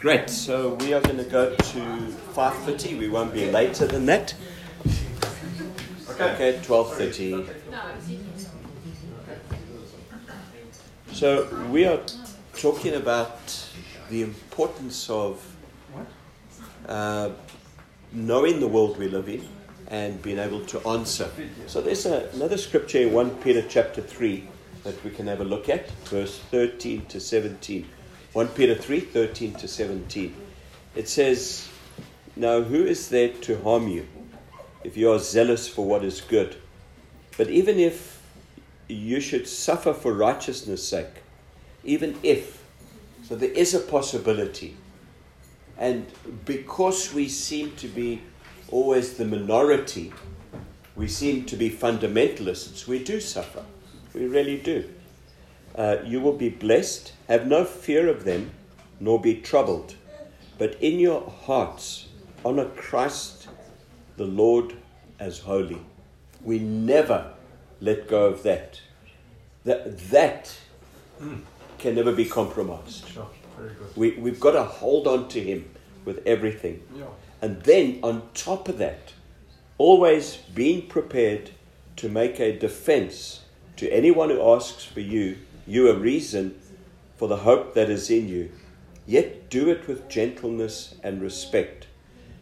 Great. So we are going to go to 5:30. We won't be later than that. Okay. Okay. 12:30. So we are talking about the importance of uh, knowing the world we live in and being able to answer. So there's a, another scripture in 1 Peter chapter 3 that we can have a look at, verse 13 to 17. 1 Peter 3 13 to 17. It says, Now who is there to harm you if you are zealous for what is good? But even if you should suffer for righteousness' sake, even if, so there is a possibility. And because we seem to be always the minority, we seem to be fundamentalists, we do suffer. We really do. Uh, you will be blessed. Have no fear of them, nor be troubled. But in your hearts, honor Christ the Lord as holy. We never let go of that. That, that can never be compromised. Sure. Very good. We, we've got to hold on to Him with everything. Yeah. And then, on top of that, always being prepared to make a defense to anyone who asks for you you a reason for the hope that is in you, yet do it with gentleness and respect,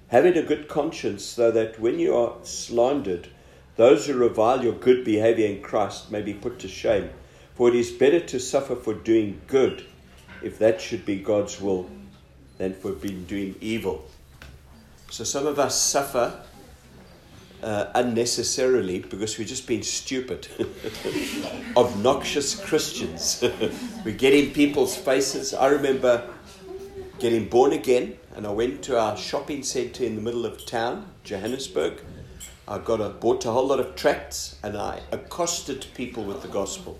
having a good conscience, so that when you are slandered, those who revile your good behavior in Christ may be put to shame. For it is better to suffer for doing good, if that should be God's will, than for being doing evil. So some of us suffer uh, unnecessarily because we've just been stupid, obnoxious Christians. we get in people's faces. I remember getting born again, and I went to our shopping centre in the middle of town, Johannesburg. I got a, bought a whole lot of tracts, and I accosted people with the gospel.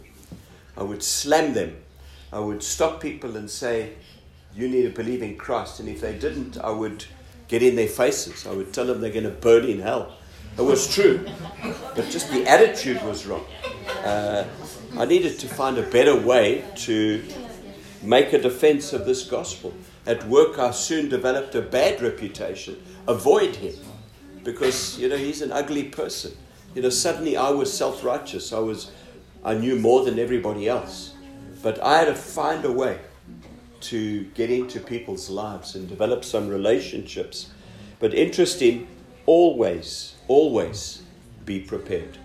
I would slam them. I would stop people and say, "You need to believe in Christ." And if they didn't, I would get in their faces. I would tell them they're going to burn in hell. It was true, but just the attitude was wrong. Uh, I needed to find a better way to make a defense of this gospel. At work, I soon developed a bad reputation. Avoid him because you know he's an ugly person. You know, suddenly I was self-righteous. I was, I knew more than everybody else, but I had to find a way to get into people's lives and develop some relationships. But interesting, always always be prepared.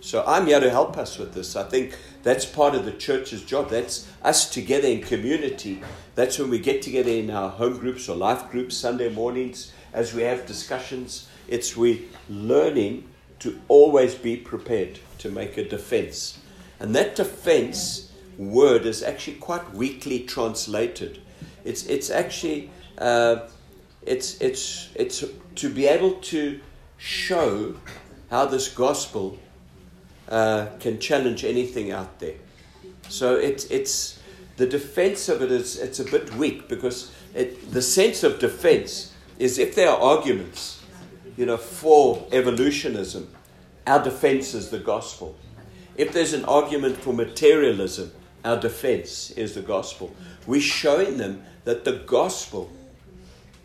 So I'm here to help us with this. I think that's part of the church's job. That's us together in community. That's when we get together in our home groups or life groups Sunday mornings as we have discussions. It's we learning to always be prepared to make a defense. And that defense word is actually quite weakly translated. It's, it's actually, uh, it's, it's, it's to be able to show how this gospel uh, can challenge anything out there. So it's it's the defense of it is it's a bit weak because it, the sense of defense is if there are arguments, you know, for evolutionism, our defense is the gospel. If there's an argument for materialism, our defense is the gospel. We're showing them that the gospel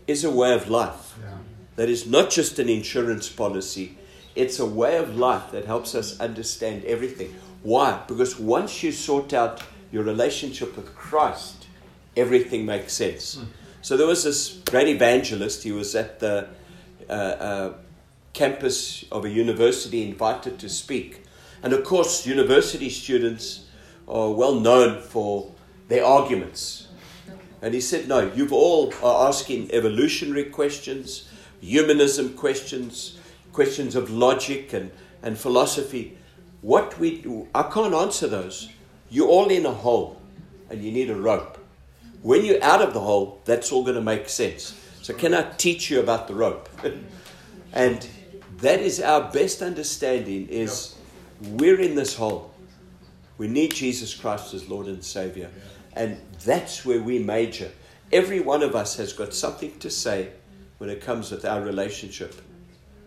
is a way of life. Yeah that is not just an insurance policy, it's a way of life that helps us understand everything. Why? Because once you sort out your relationship with Christ, everything makes sense. Mm. So there was this great evangelist, he was at the uh, uh, campus of a university invited to speak. And of course, university students are well known for their arguments. And he said, No, you've all are asking evolutionary questions humanism questions, questions of logic and, and philosophy. What we I can't answer those. You're all in a hole and you need a rope. When you're out of the hole, that's all going to make sense. So, can I teach you about the rope? and that is our best understanding is we're in this hole. We need Jesus Christ as Lord and Savior. And that's where we major. Every one of us has got something to say when it comes with our relationship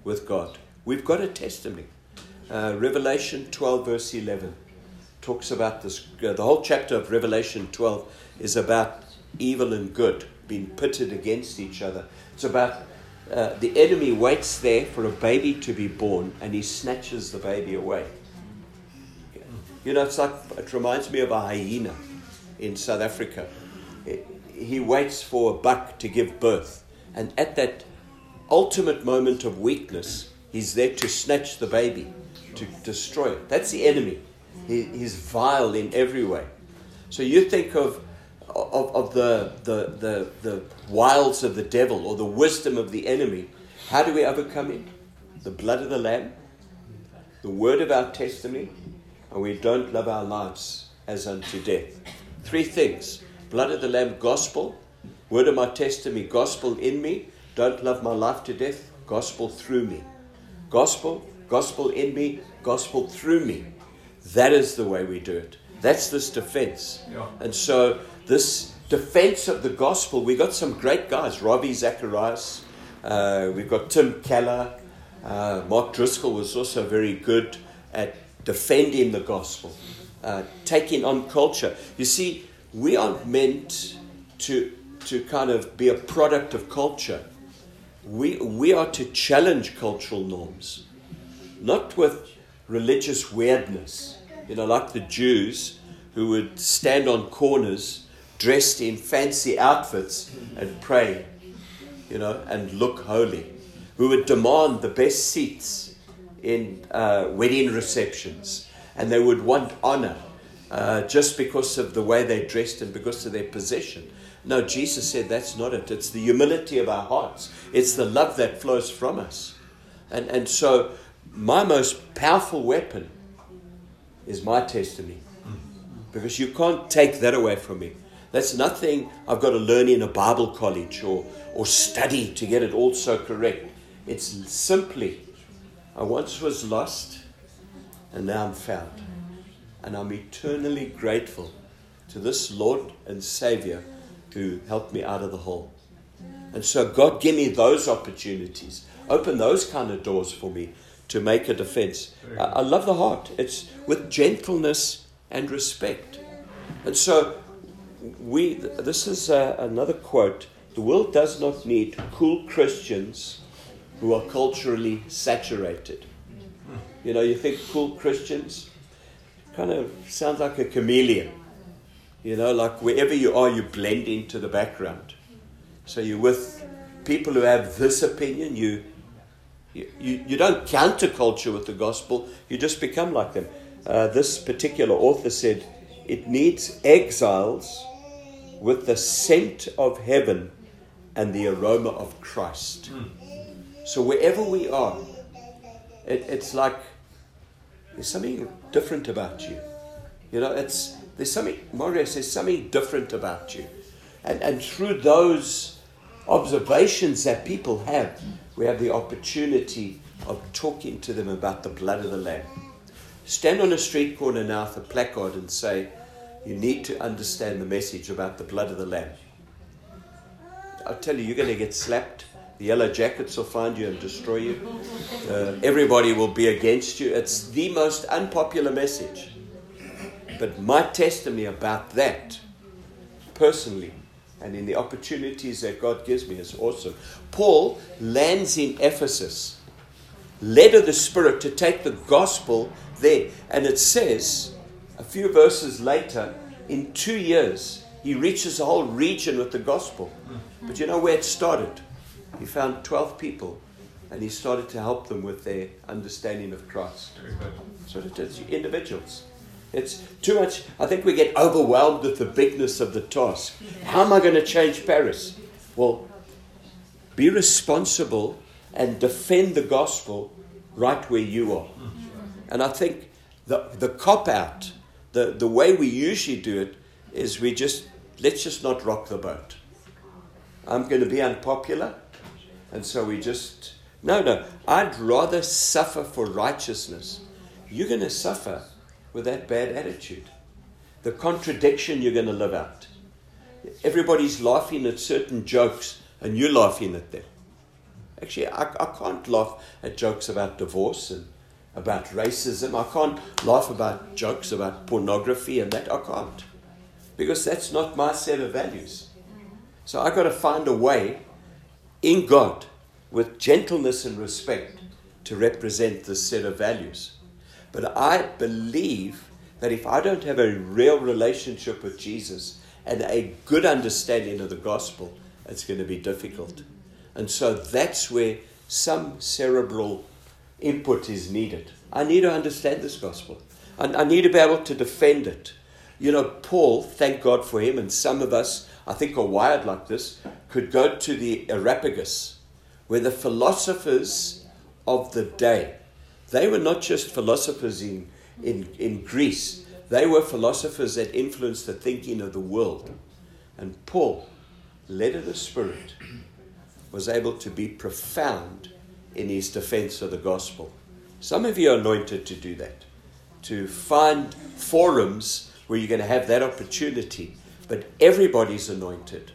with God. We've got a testimony. Uh, Revelation 12, verse 11, talks about this. Uh, the whole chapter of Revelation 12 is about evil and good. being pitted against each other. It's about uh, the enemy waits there for a baby to be born and he snatches the baby away. You know, it's like, it reminds me of a hyena in South Africa. He waits for a buck to give birth. And at that ultimate moment of weakness, he's there to snatch the baby, to destroy it. That's the enemy. He, he's vile in every way. So you think of, of, of the, the, the, the wiles of the devil or the wisdom of the enemy. How do we overcome it? The blood of the Lamb, the word of our testimony, and we don't love our lives as unto death. Three things blood of the Lamb, gospel, word of my testimony, gospel in me, don't love my life to death, gospel through me. Gospel, gospel in me, gospel through me. That is the way we do it. That's this defense. Yeah. And so, this defense of the gospel, we got some great guys Ravi Zacharias, uh, we've got Tim Keller, uh, Mark Driscoll was also very good at defending the gospel, uh, taking on culture. You see, we aren't meant to, to kind of be a product of culture. We, we are to challenge cultural norms, not with religious weirdness, you know, like the Jews who would stand on corners dressed in fancy outfits and pray, you know, and look holy, who would demand the best seats in uh, wedding receptions, and they would want honor uh, just because of the way they dressed and because of their position. No, Jesus said that's not it. It's the humility of our hearts, it's the love that flows from us. And, and so, my most powerful weapon is my testimony. Because you can't take that away from me. That's nothing I've got to learn in a Bible college or, or study to get it all so correct. It's simply I once was lost, and now I'm found. And I'm eternally grateful to this Lord and Savior who helped me out of the hole. And so, God, give me those opportunities. Open those kind of doors for me to make a defense. I, I love the heart. It's with gentleness and respect. And so, we, this is uh, another quote. The world does not need cool Christians who are culturally saturated. You know, you think cool Christians kind of sounds like a chameleon. You know, like wherever you are, you blend into the background. So you're with people who have this opinion, you, you, you, don't counterculture with the gospel, you just become like them. Uh, this particular author said, it needs exiles with the scent of heaven and the aroma of Christ. Mm. So wherever we are, it, it's like there's something different about you. You know, it's there's something Maurice, there's something different about you. And and through those observations that people have, we have the opportunity of talking to them about the blood of the Lamb. Stand on a street corner now with a placard and say, You need to understand the message about the blood of the Lamb. I'll tell you, you're going to get slapped the yellow jackets will find you and destroy you. Uh, everybody will be against you. It's the most unpopular message. But my testimony about that, personally, and in the opportunities that God gives me, is awesome. Paul lands in Ephesus, led of the Spirit to take the gospel there. And it says, a few verses later, in two years, he reaches the whole region with the gospel. But you know where it started? He found 12 people and he started to help them with their understanding of Christ. So it is individuals. It's too much. I think we get overwhelmed with the bigness of the task. How am I going to change Paris? Well, be responsible and defend the gospel right where you are. And I think the, the cop out, the, the way we usually do it, is we just, let's just not rock the boat. I'm going to be unpopular. And so we just, no, no, I'd rather suffer for righteousness. You're going to suffer with that bad attitude. The contradiction you're going to live out. Everybody's laughing at certain jokes and you're laughing at them. Actually, I, I can't laugh at jokes about divorce and about racism. I can't laugh about jokes about pornography and that. I can't. Because that's not my set of values. So I've got to find a way in God with gentleness and respect to represent this set of values. But I believe that if I don't have a real relationship with Jesus and a good understanding of the gospel, it's going to be difficult. And so that's where some cerebral input is needed. I need to understand this gospel. I, I need to be able to defend it. You know, Paul, thank God for him, and some of us, I think, are wired like this, could go to the Areopagus, where the philosophers of the day, they were not just philosophers in, in, in Greece, they were philosophers that influenced the thinking of the world. And Paul, led of the Spirit, was able to be profound in his defense of the gospel. Some of you are anointed to do that, to find forums where you're going to have that opportunity. But everybody's anointed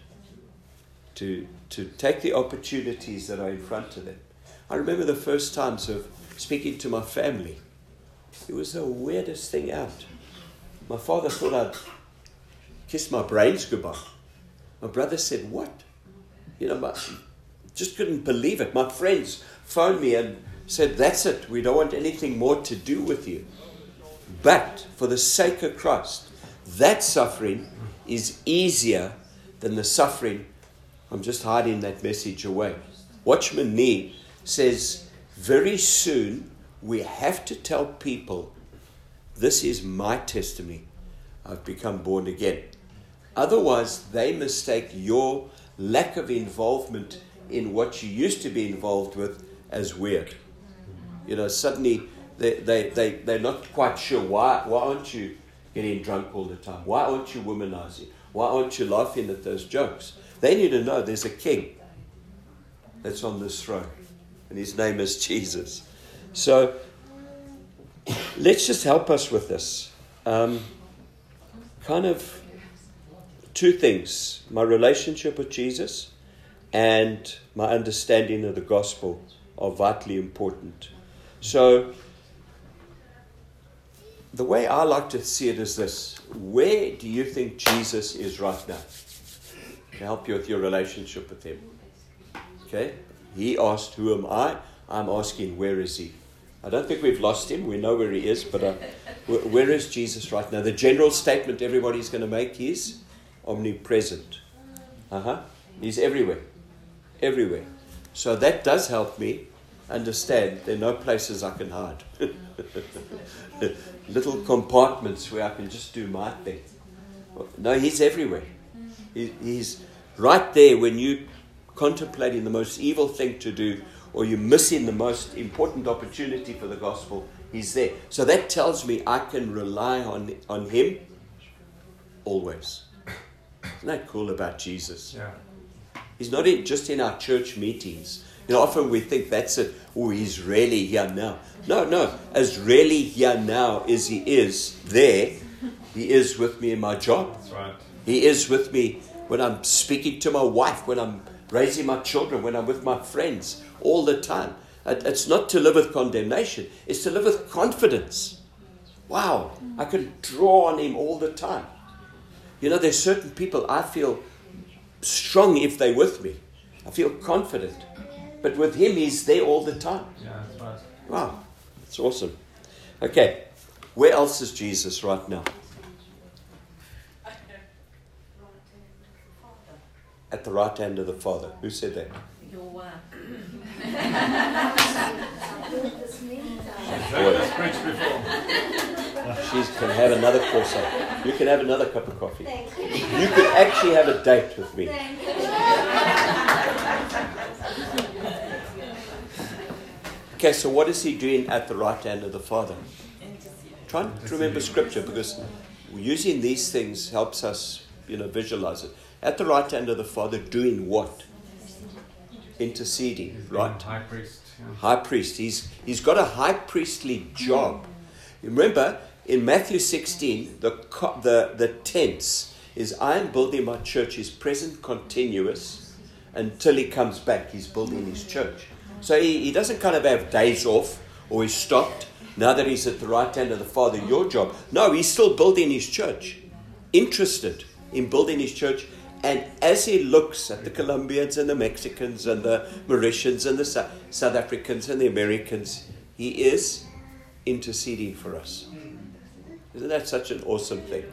to, to take the opportunities that are in front of them. I remember the first times of speaking to my family. It was the weirdest thing out. My father thought I'd kissed my brains goodbye. My brother said, What? You know, my, just couldn't believe it. My friends phoned me and said, That's it. We don't want anything more to do with you. But for the sake of Christ, that suffering is easier than the suffering. I'm just hiding that message away. Watchman Nee says, Very soon we have to tell people, This is my testimony. I've become born again. Otherwise, they mistake your lack of involvement in what you used to be involved with as weird. You know, suddenly they, they, they, they're not quite sure why, why aren't you getting drunk all the time? Why aren't you womanizing? Why aren't you laughing at those jokes? They need to know there's a king that's on this throne, and his name is Jesus. So let's just help us with this. Um, kind of two things my relationship with Jesus and my understanding of the gospel are vitally important. So, the way I like to see it is this where do you think Jesus is right now? To help you with your relationship with Him. Okay? He asked, Who am I? I'm asking, Where is He? I don't think we've lost Him. We know where He is, but uh, where is Jesus right now? The general statement everybody's going to make is omnipresent. Uh huh. He's everywhere. Everywhere. So that does help me understand there are no places I can hide. Little compartments where I can just do my thing. No, He's everywhere. He, he's right there when you contemplating the most evil thing to do or you're missing the most important opportunity for the gospel. He's there. So that tells me I can rely on, on Him always. Isn't that cool about Jesus? Yeah. He's not in, just in our church meetings. You know, often we think that's it. Oh, he's really here now. No, no. As really here now as he is there, he is with me in my job. That's right. He is with me when I'm speaking to my wife, when I'm raising my children, when I'm with my friends, all the time. It's not to live with condemnation, it's to live with confidence. Wow, I can draw on him all the time. You know, there's certain people I feel strong if they're with me. I feel confident. But with him, he's there all the time. Yeah, that's right. Wow, that's awesome. Okay, where else is Jesus right now? At the right hand of the Father. Who said that? Your wife. That's preached before. She can have another croissant. You can have another cup of coffee. You could actually have a date with me. Okay, so what is he doing at the right hand of the Father? Try and remember scripture because using these things helps us, you know, visualize it. At the right hand of the Father, doing what? Interceding, right? High priest. Yeah. high priest. He's, he's got a high priestly job. Remember, in Matthew 16, the, the, the tense is I am building my church, is present continuous until he comes back. He's building his church. So he, he doesn't kind of have days off or he's stopped now that he's at the right hand of the Father, your job. No, he's still building his church, interested in building his church And as he looks at the Colombians and the Mexicans and the Mauritians and the South, Africans and the Americans, he is interceding for us. Isn't that such an awesome thing?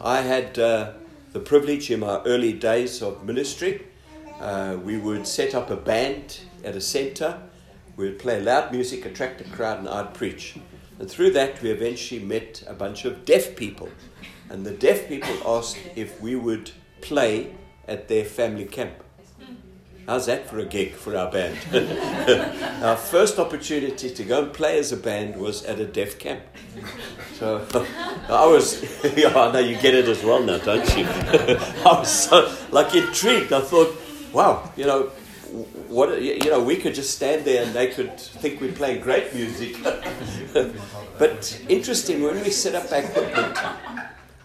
I had uh, the privilege in my early days of ministry. Uh, we would set up a band at a center. We would play loud music, attract a crowd, and I'd preach. And through that, we eventually met a bunch of deaf people. And the deaf people asked if we would play at their family camp. How's that for a gig for our band? our first opportunity to go and play as a band was at a deaf camp. So I was, yeah, I know you get it as well now, don't you? I was so like intrigued. I thought, wow, you know, what you know, we could just stand there and they could think we're playing great music. but interesting when we set up our equipment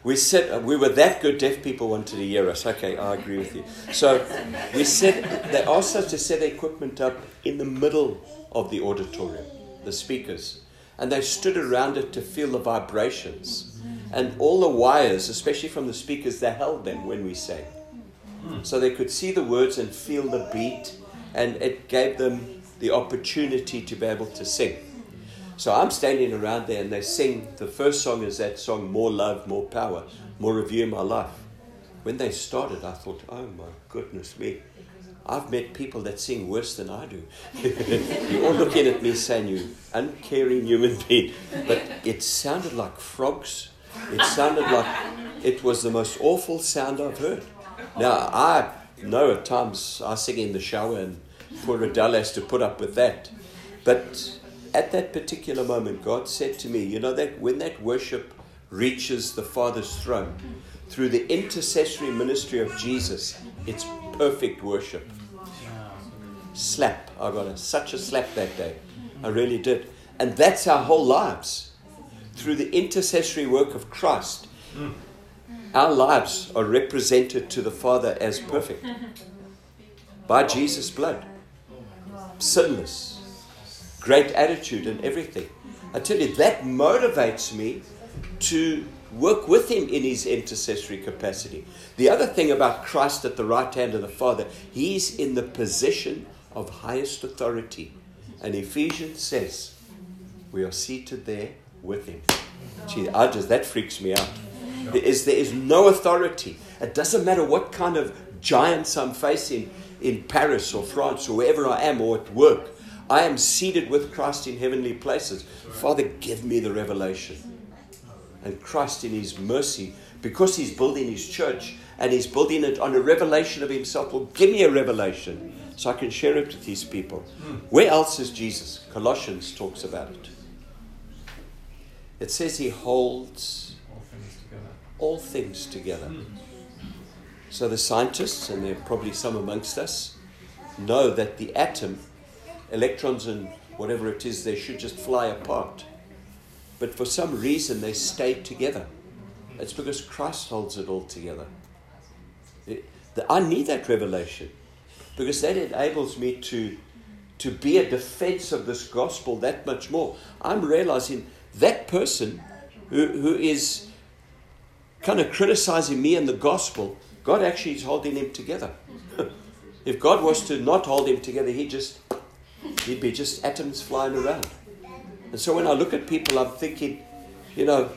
we said uh, we were that good. Deaf people wanted to hear us. Okay, I agree with you. So we said they asked us to set equipment up in the middle of the auditorium, the speakers, and they stood around it to feel the vibrations, and all the wires, especially from the speakers, they held them when we sang, so they could see the words and feel the beat, and it gave them the opportunity to be able to sing. So I'm standing around there and they sing. The first song is that song, More Love, More Power, More of You in My Life. When they started, I thought, oh my goodness me. I've met people that sing worse than I do. You're all looking at me saying, you uncaring human being. But it sounded like frogs. It sounded like it was the most awful sound I've heard. Now, I know at times I sing in the shower and poor Adele has to put up with that. But at that particular moment, God said to me, You know, that when that worship reaches the Father's throne, through the intercessory ministry of Jesus, it's perfect worship. Slap. I got a, such a slap that day. I really did. And that's our whole lives. Through the intercessory work of Christ, our lives are represented to the Father as perfect by Jesus' blood. Sinless great attitude and everything. I tell you, that motivates me to work with him in his intercessory capacity. The other thing about Christ at the right hand of the Father, he's in the position of highest authority. And Ephesians says, we are seated there with him. Gee, I just, that freaks me out. There is, there is no authority. It doesn't matter what kind of giants I'm facing in Paris or France or wherever I am or at work. I am seated with Christ in heavenly places. Father, give me the revelation. And Christ, in His mercy, because He's building His church and He's building it on a revelation of Himself, will give me a revelation so I can share it with these people. Where else is Jesus? Colossians talks about it. It says He holds All things together. So the scientists, and there are probably some amongst us, know that the atom electrons and whatever it is, they should just fly apart. But for some reason, they stay together. It's because Christ holds it all together. It, the, I need that revelation because that enables me to, to be a defense of this gospel that much more. I'm realizing that person who, who is kind of criticizing me and the gospel, God actually is holding him together. if God was to not hold him together, he just He'd be just atoms flying around. And so when I look at people, I'm thinking, you know,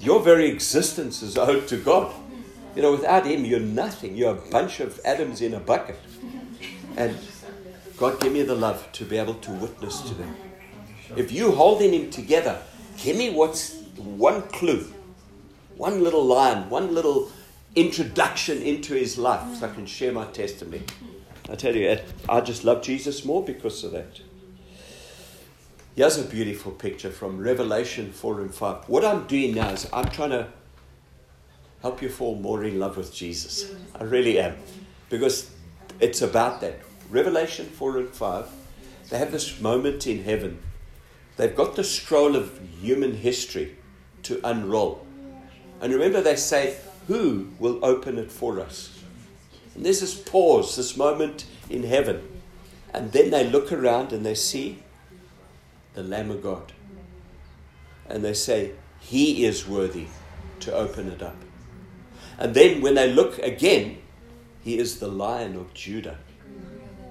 your very existence is owed to God. You know, without Him, you're nothing. You're a bunch of atoms in a bucket. And God, give me the love to be able to witness to them. If you holding Him together, give me what's one clue, one little line, one little introduction into His life so I can share my testimony. I tell you, I just love Jesus more because of that. Here's a beautiful picture from Revelation 4 and 5. What I'm doing now is I'm trying to help you fall more in love with Jesus. I really am. Because it's about that. Revelation 4 and 5, they have this moment in heaven. They've got the scroll of human history to unroll. And remember, they say, Who will open it for us? And there's this pause, this moment in heaven. And then they look around and they see the Lamb of God. And they say, He is worthy to open it up. And then when they look again, He is the lion of Judah.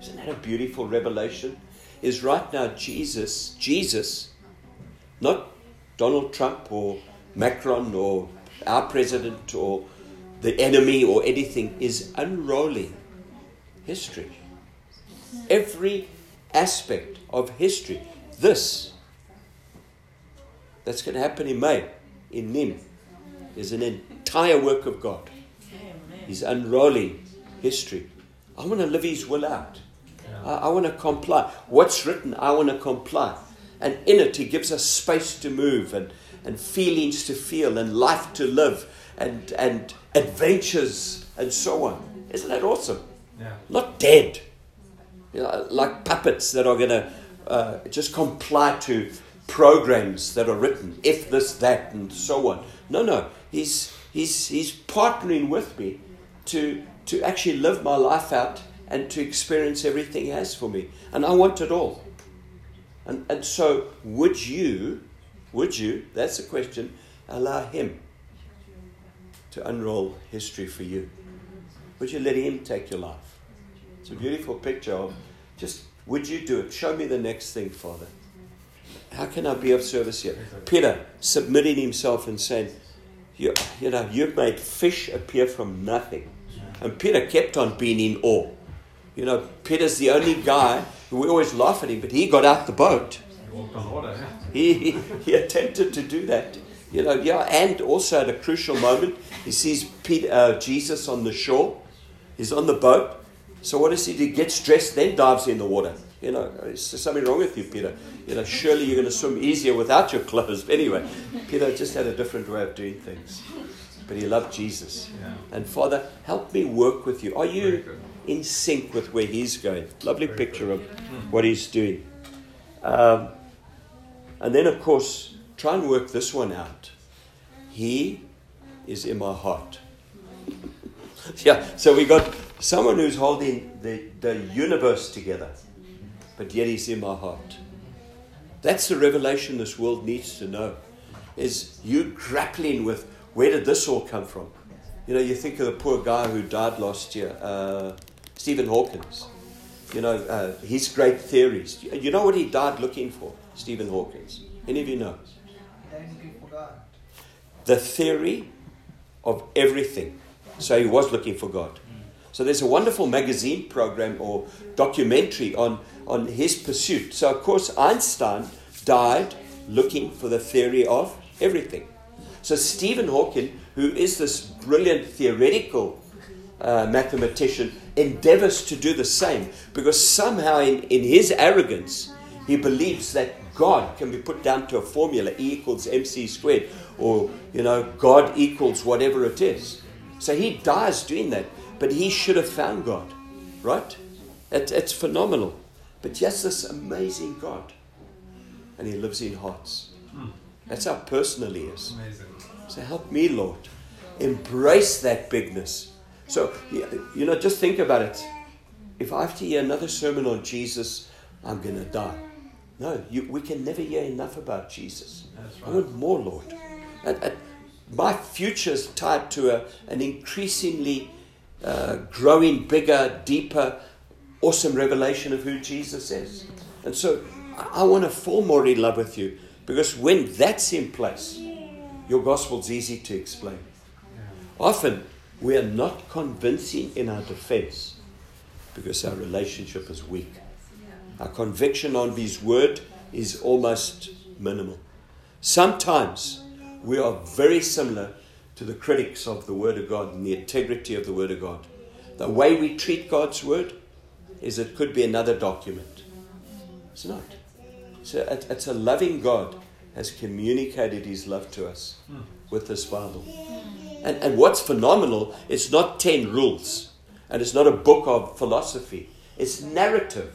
Isn't that a beautiful revelation? Is right now Jesus, Jesus, not Donald Trump or Macron or our president or the enemy or anything, is unrolling history. Every aspect of history. This that's going to happen in May, in Nîmes, is an entire work of God. He's unrolling history. I want to live His will out. I, I want to comply. What's written, I want to comply. And in it, He gives us space to move and, and feelings to feel and life to live and, and adventures and so on. Isn't that awesome? Yeah. Not dead. You know, like puppets that are going to uh, just comply to programs that are written, if this, that, and so on. No, no. He's, he's, he's partnering with me to, to actually live my life out and to experience everything He has for me. And I want it all. And, and so, would you, would you, that's the question, allow Him to unroll history for you? Would you let Him take your life? It's a beautiful picture of just, would you do it? Show me the next thing, Father. How can I be of service here? Peter submitting himself and saying, you, you know, you've made fish appear from nothing. And Peter kept on being in awe. You know, Peter's the only guy, who we always laugh at him, but he got out the boat. He he, he attempted to do that. You know, yeah, and also at a crucial moment, he sees Peter, uh, Jesus on the shore. He's on the boat. So what does he do? Gets dressed, then dives in the water. You know, is there something wrong with you, Peter? You know, surely you're going to swim easier without your clothes. But anyway, Peter just had a different way of doing things. But he loved Jesus. Yeah. And Father, help me work with you. Are you in sync with where he's going? Lovely Very picture of what he's doing. Um, and then, of course, try and work this one out. He is in my heart. yeah, so we got someone who's holding the, the universe together, but yet he's in my heart. That's the revelation this world needs to know. Is you grappling with where did this all come from? You know, you think of the poor guy who died last year, uh, Stephen Hawkins. You know, uh, his great theories. You know what he died looking for, Stephen Hawkins? Any of you know? Thank you for God. the theory of everything. So he was looking for God. So there's a wonderful magazine program or documentary on, on his pursuit. So, of course, Einstein died looking for the theory of everything. So, Stephen Hawking, who is this brilliant theoretical uh, mathematician, endeavors to do the same because somehow, in, in his arrogance, he believes that God can be put down to a formula E equals mc squared, or you know, God equals whatever it is. So he dies doing that, but he should have found God, right? It, it's phenomenal. But yes, this amazing God, and he lives in hearts. Hmm. That's how personal he is. Amazing. So help me, Lord. Embrace that bigness. So, you know, just think about it. If I have to hear another sermon on Jesus, I'm going to die. No, you, we can never hear enough about Jesus. That's I want more, Lord. My future is tied to a, an increasingly uh, growing, bigger, deeper, awesome revelation of who Jesus is. And so I, I want to fall more in love with you because when that's in place, your gospel's easy to explain. Often we are not convincing in our defense because our relationship is weak. Our conviction on His word is almost minimal. Sometimes we are very similar to the critics of the Word of God and the integrity of the Word of God. The way we treat God's Word is it could be another document. It's not. So it- it's a loving God has communicated His love to us with this Bible. And, and what's phenomenal, it's not 10 rules and it's not a book of philosophy, it's narrative.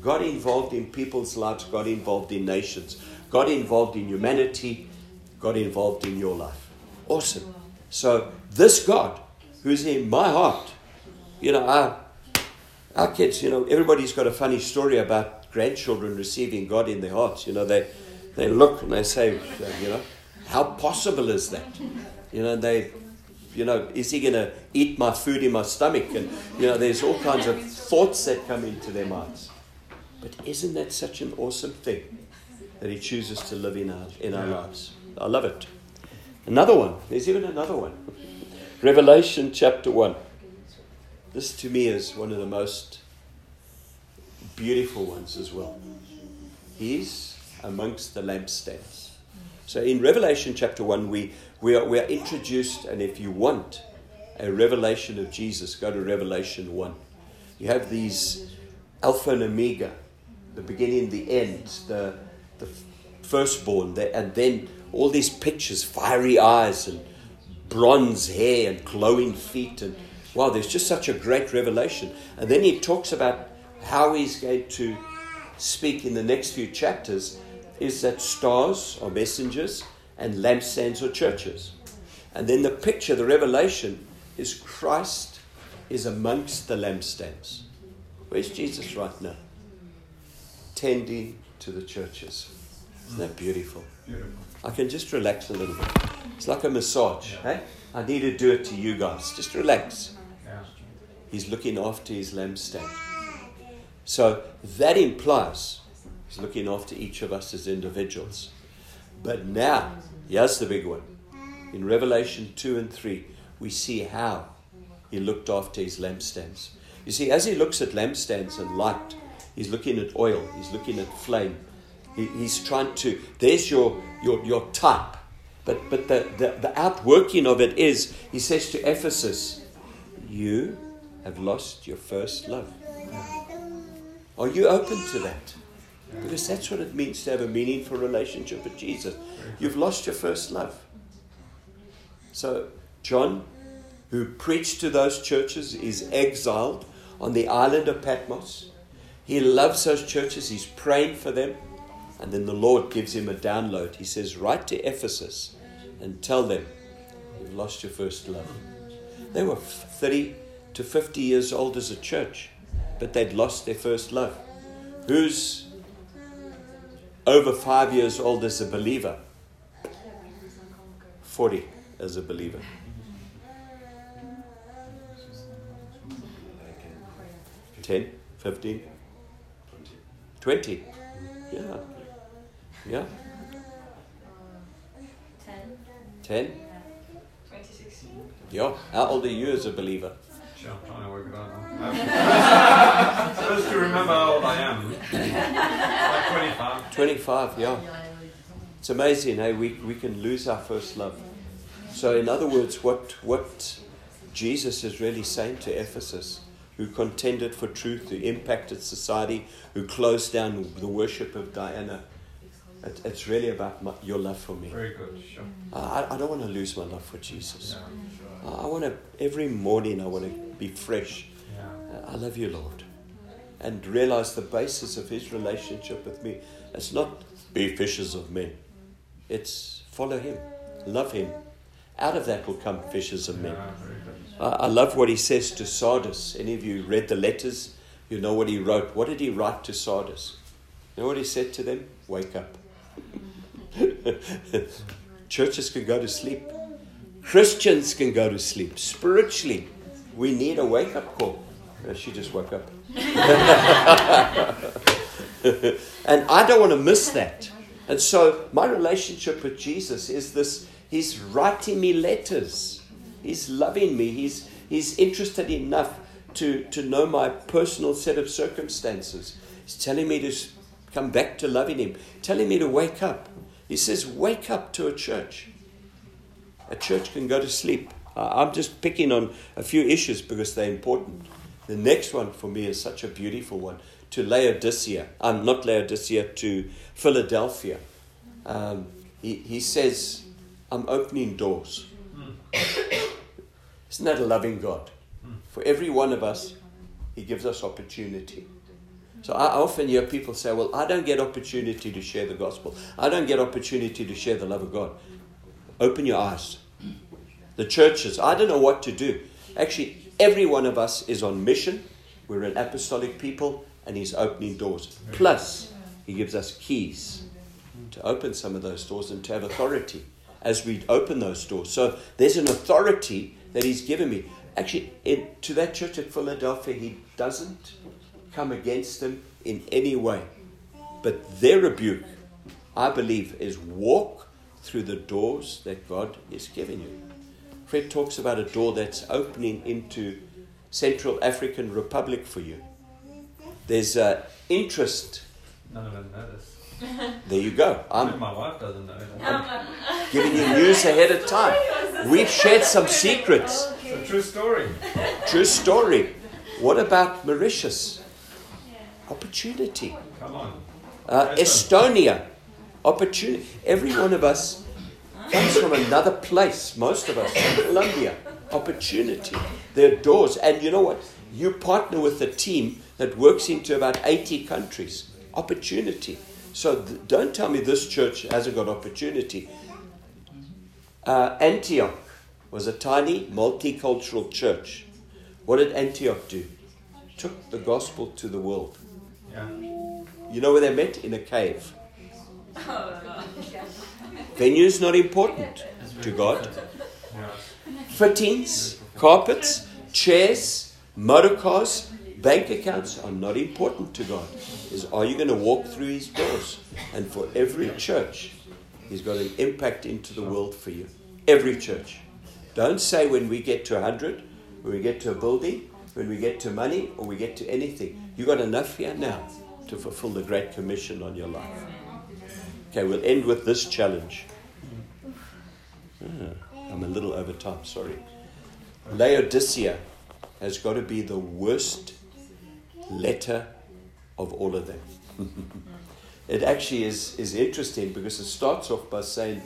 God involved in people's lives, God involved in nations, God involved in humanity, God involved in your life. Awesome. So, this God who's in my heart, you know, our, our kids, you know, everybody's got a funny story about grandchildren receiving God in their hearts. You know, they, they look and they say, you know, how possible is that? You know, they you know, is he going to eat my food in my stomach? And, you know, there's all kinds of thoughts that come into their minds. But isn't that such an awesome thing that he chooses to live in our, in our lives? I love it. Another one. There's even another one. Revelation chapter 1. This to me is one of the most beautiful ones as well. He's amongst the lampstands. So in Revelation chapter 1, we, we, are, we are introduced, and if you want a revelation of Jesus, go to Revelation 1. You have these Alpha and Omega, the beginning, the end, the, the firstborn, the, and then all these pictures, fiery eyes and bronze hair and glowing feet. And wow, there's just such a great revelation. And then he talks about how he's going to speak in the next few chapters is that stars are messengers and lampstands are churches. And then the picture, the revelation, is Christ is amongst the lampstands. Where's Jesus right now? Tending to the churches. Isn't that beautiful? Beautiful. I can just relax a little bit. It's like a massage. Hey? I need to do it to you guys. Just relax. Yeah. He's looking after his lampstand. So that implies he's looking after each of us as individuals. But now, here's the big one. In Revelation 2 and 3, we see how he looked after his lampstands. You see, as he looks at lampstands and light, he's looking at oil, he's looking at flame. He, he's trying to, there's your, your, your type. But, but the, the, the outworking of it is, he says to Ephesus, You have lost your first love. Are you open to that? Because that's what it means to have a meaningful relationship with Jesus. You've lost your first love. So, John, who preached to those churches, is exiled on the island of Patmos. He loves those churches, he's praying for them. And then the Lord gives him a download. He says, Write to Ephesus and tell them, You've lost your first love. They were 30 to 50 years old as a church, but they'd lost their first love. Who's over five years old as a believer? 40 as a believer. Ten, fifteen, twenty. Yeah. Yeah. 10. Ten. 2016. Yeah. How old are you as a believer? Sure, I'm trying to work it out now. Supposed to remember how old I am. Like 25. 25, yeah. It's amazing how we, we can lose our first love. So, in other words, what, what Jesus is really saying to Ephesus, who contended for truth, who impacted society, who closed down the worship of Diana, it, it's really about my, your love for me. Very good, sure. Uh, I, I don't want to lose my love for Jesus. Yeah, uh, I, I want to, every morning, I want to be fresh. yeah. Uh, I love you, Lord. And realize the basis of his relationship with me. It's not be fishers of men, it's follow him, love him. Out of that will come fishers of men. Yeah, very good. I I love what he says to Sardis. Any of you read the letters? You know what he wrote. What did he write to Sardis? You know what he said to them? Wake up. Churches can go to sleep. Christians can go to sleep. Spiritually, we need a wake up call. She just woke up. and I don't want to miss that. And so my relationship with Jesus is this He's writing me letters. He's loving me. He's, he's interested enough to, to know my personal set of circumstances. He's telling me to come back to loving Him, telling me to wake up. He says, Wake up to a church. A church can go to sleep. I'm just picking on a few issues because they're important. The next one for me is such a beautiful one to Laodicea. I'm not Laodicea, to Philadelphia. Um, he, he says, I'm opening doors. Isn't that a loving God? For every one of us, He gives us opportunity. So I often hear people say, Well, I don't get opportunity to share the gospel. I don't get opportunity to share the love of God. Open your eyes. The churches, I don't know what to do. Actually, every one of us is on mission. We're an apostolic people, and He's opening doors. Plus, He gives us keys to open some of those doors and to have authority as we open those doors. So there's an authority that He's given me. Actually, in, to that church at Philadelphia, He doesn't come against them in any way. But their rebuke, I believe, is walk through the doors that God is giving you. Fred talks about a door that's opening into Central African Republic for you. There's uh, interest. None of them know this. There you go. I'm my wife doesn't know that. giving you news ahead of time. We've shared some secrets. It's a true story. True story. What about Mauritius? Opportunity. Come on. Uh, Estonia. Opportunity. Every one of us comes from another place. Most of us from Colombia. Opportunity. There are doors. And you know what? You partner with a team that works into about 80 countries. Opportunity. So th- don't tell me this church hasn't got opportunity. Uh, Antioch was a tiny multicultural church. What did Antioch do? Took the gospel to the world. You know where they met? In a cave. Venue's not important to God. Fittings, carpets, chairs, motor cars, bank accounts are not important to God. Is are you going to walk through His doors? And for every church, He's got an impact into the world for you. Every church. Don't say when we get to 100, when we get to a building, when we get to money, or we get to anything. You got enough here now to fulfill the Great Commission on your life. Okay, we'll end with this challenge. Ah, I'm a little over time, sorry. Laodicea has got to be the worst letter of all of them. it actually is, is interesting because it starts off by saying,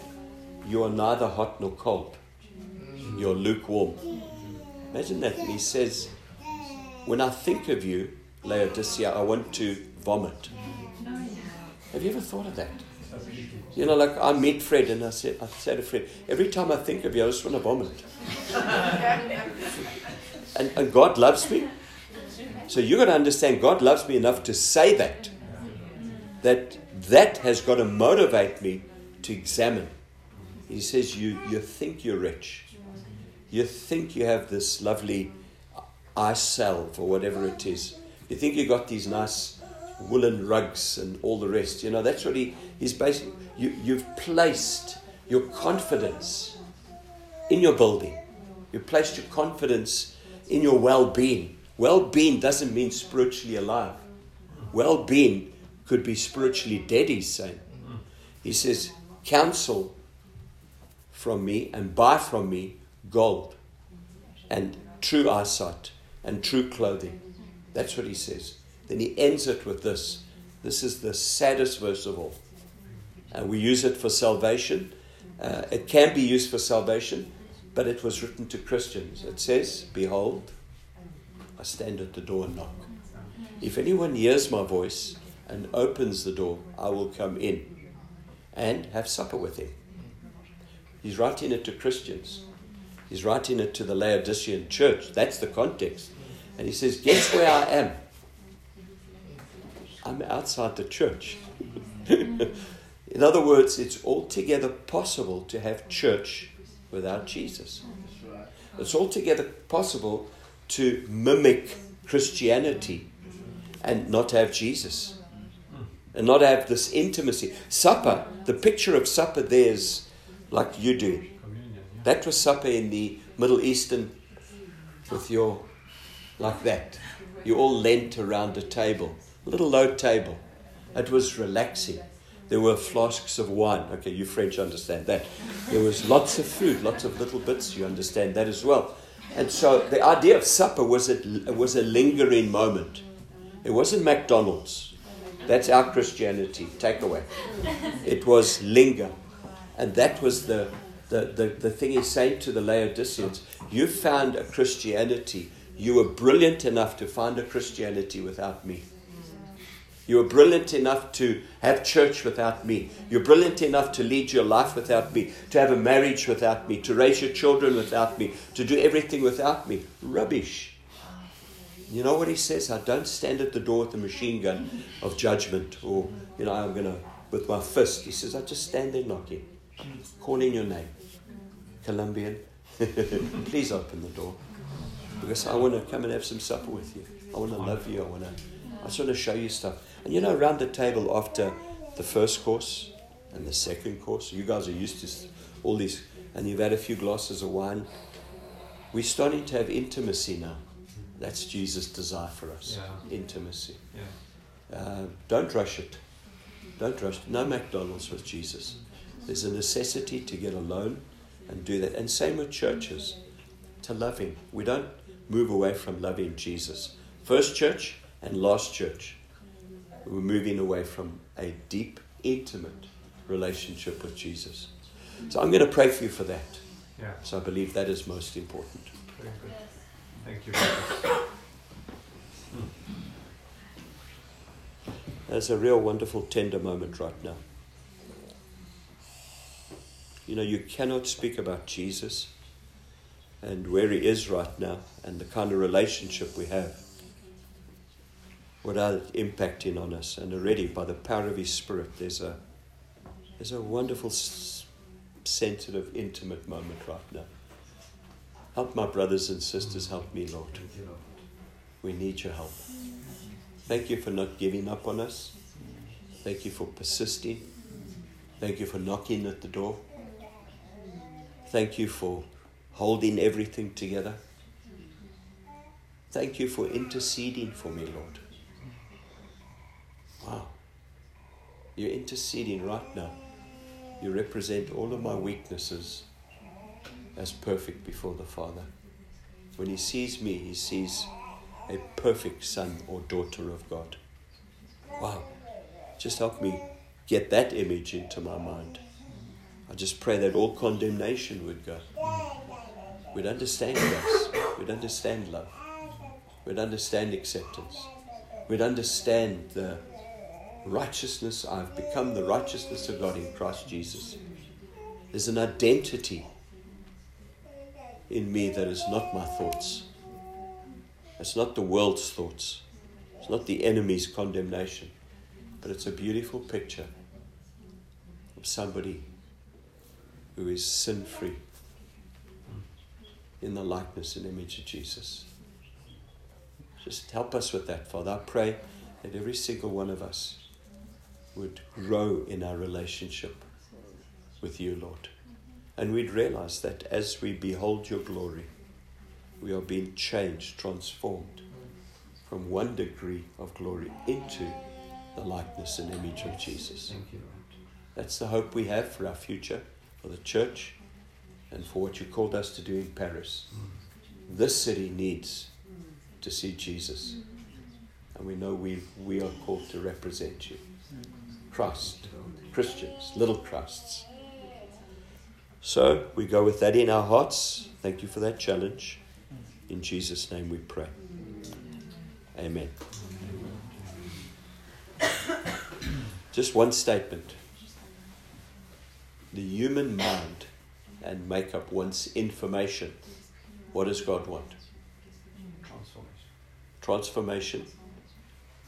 You are neither hot nor cold, you're lukewarm. Imagine that. And he says, When I think of you, Laodicea, I want to vomit. Have you ever thought of that? You know, like I meet Fred and I said, I say to Fred, every time I think of you, I just want to vomit. and, and God loves me. So you've got to understand God loves me enough to say that. That that has got to motivate me to examine. He says, you, you think you're rich. You think you have this lovely eye salve or whatever it is. You think you got these nice woolen rugs and all the rest. You know, that's what he, he's basically, you, you've placed your confidence in your building. You've placed your confidence in your well being. Well being doesn't mean spiritually alive. Well being could be spiritually dead, he's saying. He says, counsel from me and buy from me gold and true eyesight and true clothing. That's what he says. Then he ends it with this. This is the saddest verse of all. And we use it for salvation. Uh, it can be used for salvation, but it was written to Christians. It says, Behold, I stand at the door and knock. If anyone hears my voice and opens the door, I will come in and have supper with him. He's writing it to Christians. He's writing it to the Laodicean church. That's the context. And he says, Guess where I am? I'm outside the church. In other words, it's altogether possible to have church without Jesus. It's altogether possible to mimic Christianity and not have Jesus. And not have this intimacy. Supper, the picture of supper there is like you do. That was supper in the Middle Eastern with your, like that. You all leant around a table, a little low table. It was relaxing. There were flasks of wine. Okay, you French understand that. There was lots of food, lots of little bits. You understand that as well. And so the idea of supper was a, was a lingering moment. It wasn't McDonald's. That's our Christianity. takeaway. It was linger. And that was the, the, the, the thing he's saying to the Laodiceans. You found a Christianity. You were brilliant enough to find a Christianity without me. You were brilliant enough to have church without me. You're brilliant enough to lead your life without me, to have a marriage without me, to raise your children without me, to do everything without me. Rubbish. You know what he says? I don't stand at the door with a machine gun of judgment or, you know, I'm going to, with my fist. He says, I just stand there knocking, calling your name. Colombian, Please open the door. Because I want to come and have some supper with you. I want to love you. I want to, I just want to show you stuff. And you know, around the table after the first course and the second course, you guys are used to all these, and you've had a few glasses of wine. We're starting to have intimacy now. That's Jesus' desire for us. Yeah. Intimacy. Yeah. Uh, don't rush it. Don't rush. No McDonald's with Jesus. There's a necessity to get alone and do that. And same with churches, to love Him. We don't move away from loving Jesus. First church and last church, we're moving away from a deep, intimate relationship with Jesus. So I'm going to pray for you for that. Yeah. So I believe that is most important. Very good. Thank you. That's a real wonderful, tender moment right now. You know, you cannot speak about Jesus and where he is right now and the kind of relationship we have without it impacting on us. And already, by the power of his Spirit, there's a, there's a wonderful, sensitive, intimate moment right now. Help my brothers and sisters, help me, Lord. We need your help. Thank you for not giving up on us. Thank you for persisting. Thank you for knocking at the door. Thank you for holding everything together. Thank you for interceding for me, Lord. Wow. You're interceding right now. You represent all of my weaknesses as perfect before the Father. When He sees me, He sees a perfect son or daughter of God. Wow. Just help me get that image into my mind. I just pray that all condemnation would go. We'd understand grace. We'd understand love. We'd understand acceptance. We'd understand the righteousness. I've become the righteousness of God in Christ Jesus. There's an identity in me that is not my thoughts. It's not the world's thoughts. It's not the enemy's condemnation. But it's a beautiful picture of somebody who is sin free in the likeness and image of Jesus. Just help us with that, Father. I pray that every single one of us would grow in our relationship with you, Lord. And we'd realize that as we behold your glory, we are being changed, transformed from one degree of glory into the likeness and image of Jesus. Thank you, Lord. That's the hope we have for our future, for the church, and for what you called us to do in Paris. This city needs to see Jesus. And we know we, we are called to represent you. Christ, Christians, little Christs. So we go with that in our hearts. Thank you for that challenge. In Jesus' name we pray. Amen. Just one statement. The human mind and makeup wants information. What does God want? Transformation. Transformation.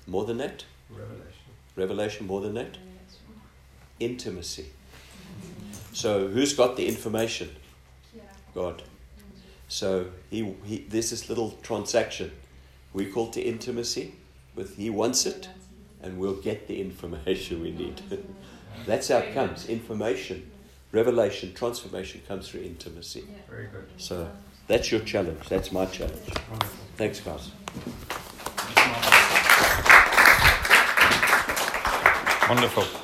More than that? Revelation. Revelation. More than that? Intimacy. So, who's got the information? God. So, he, he, this little transaction. We call to intimacy, with He wants it, and we'll get the information we need. That's how it comes. Information, revelation, transformation comes through intimacy. Very good. So, that's your challenge. That's my challenge. Wonderful. Thanks, guys. Wonderful.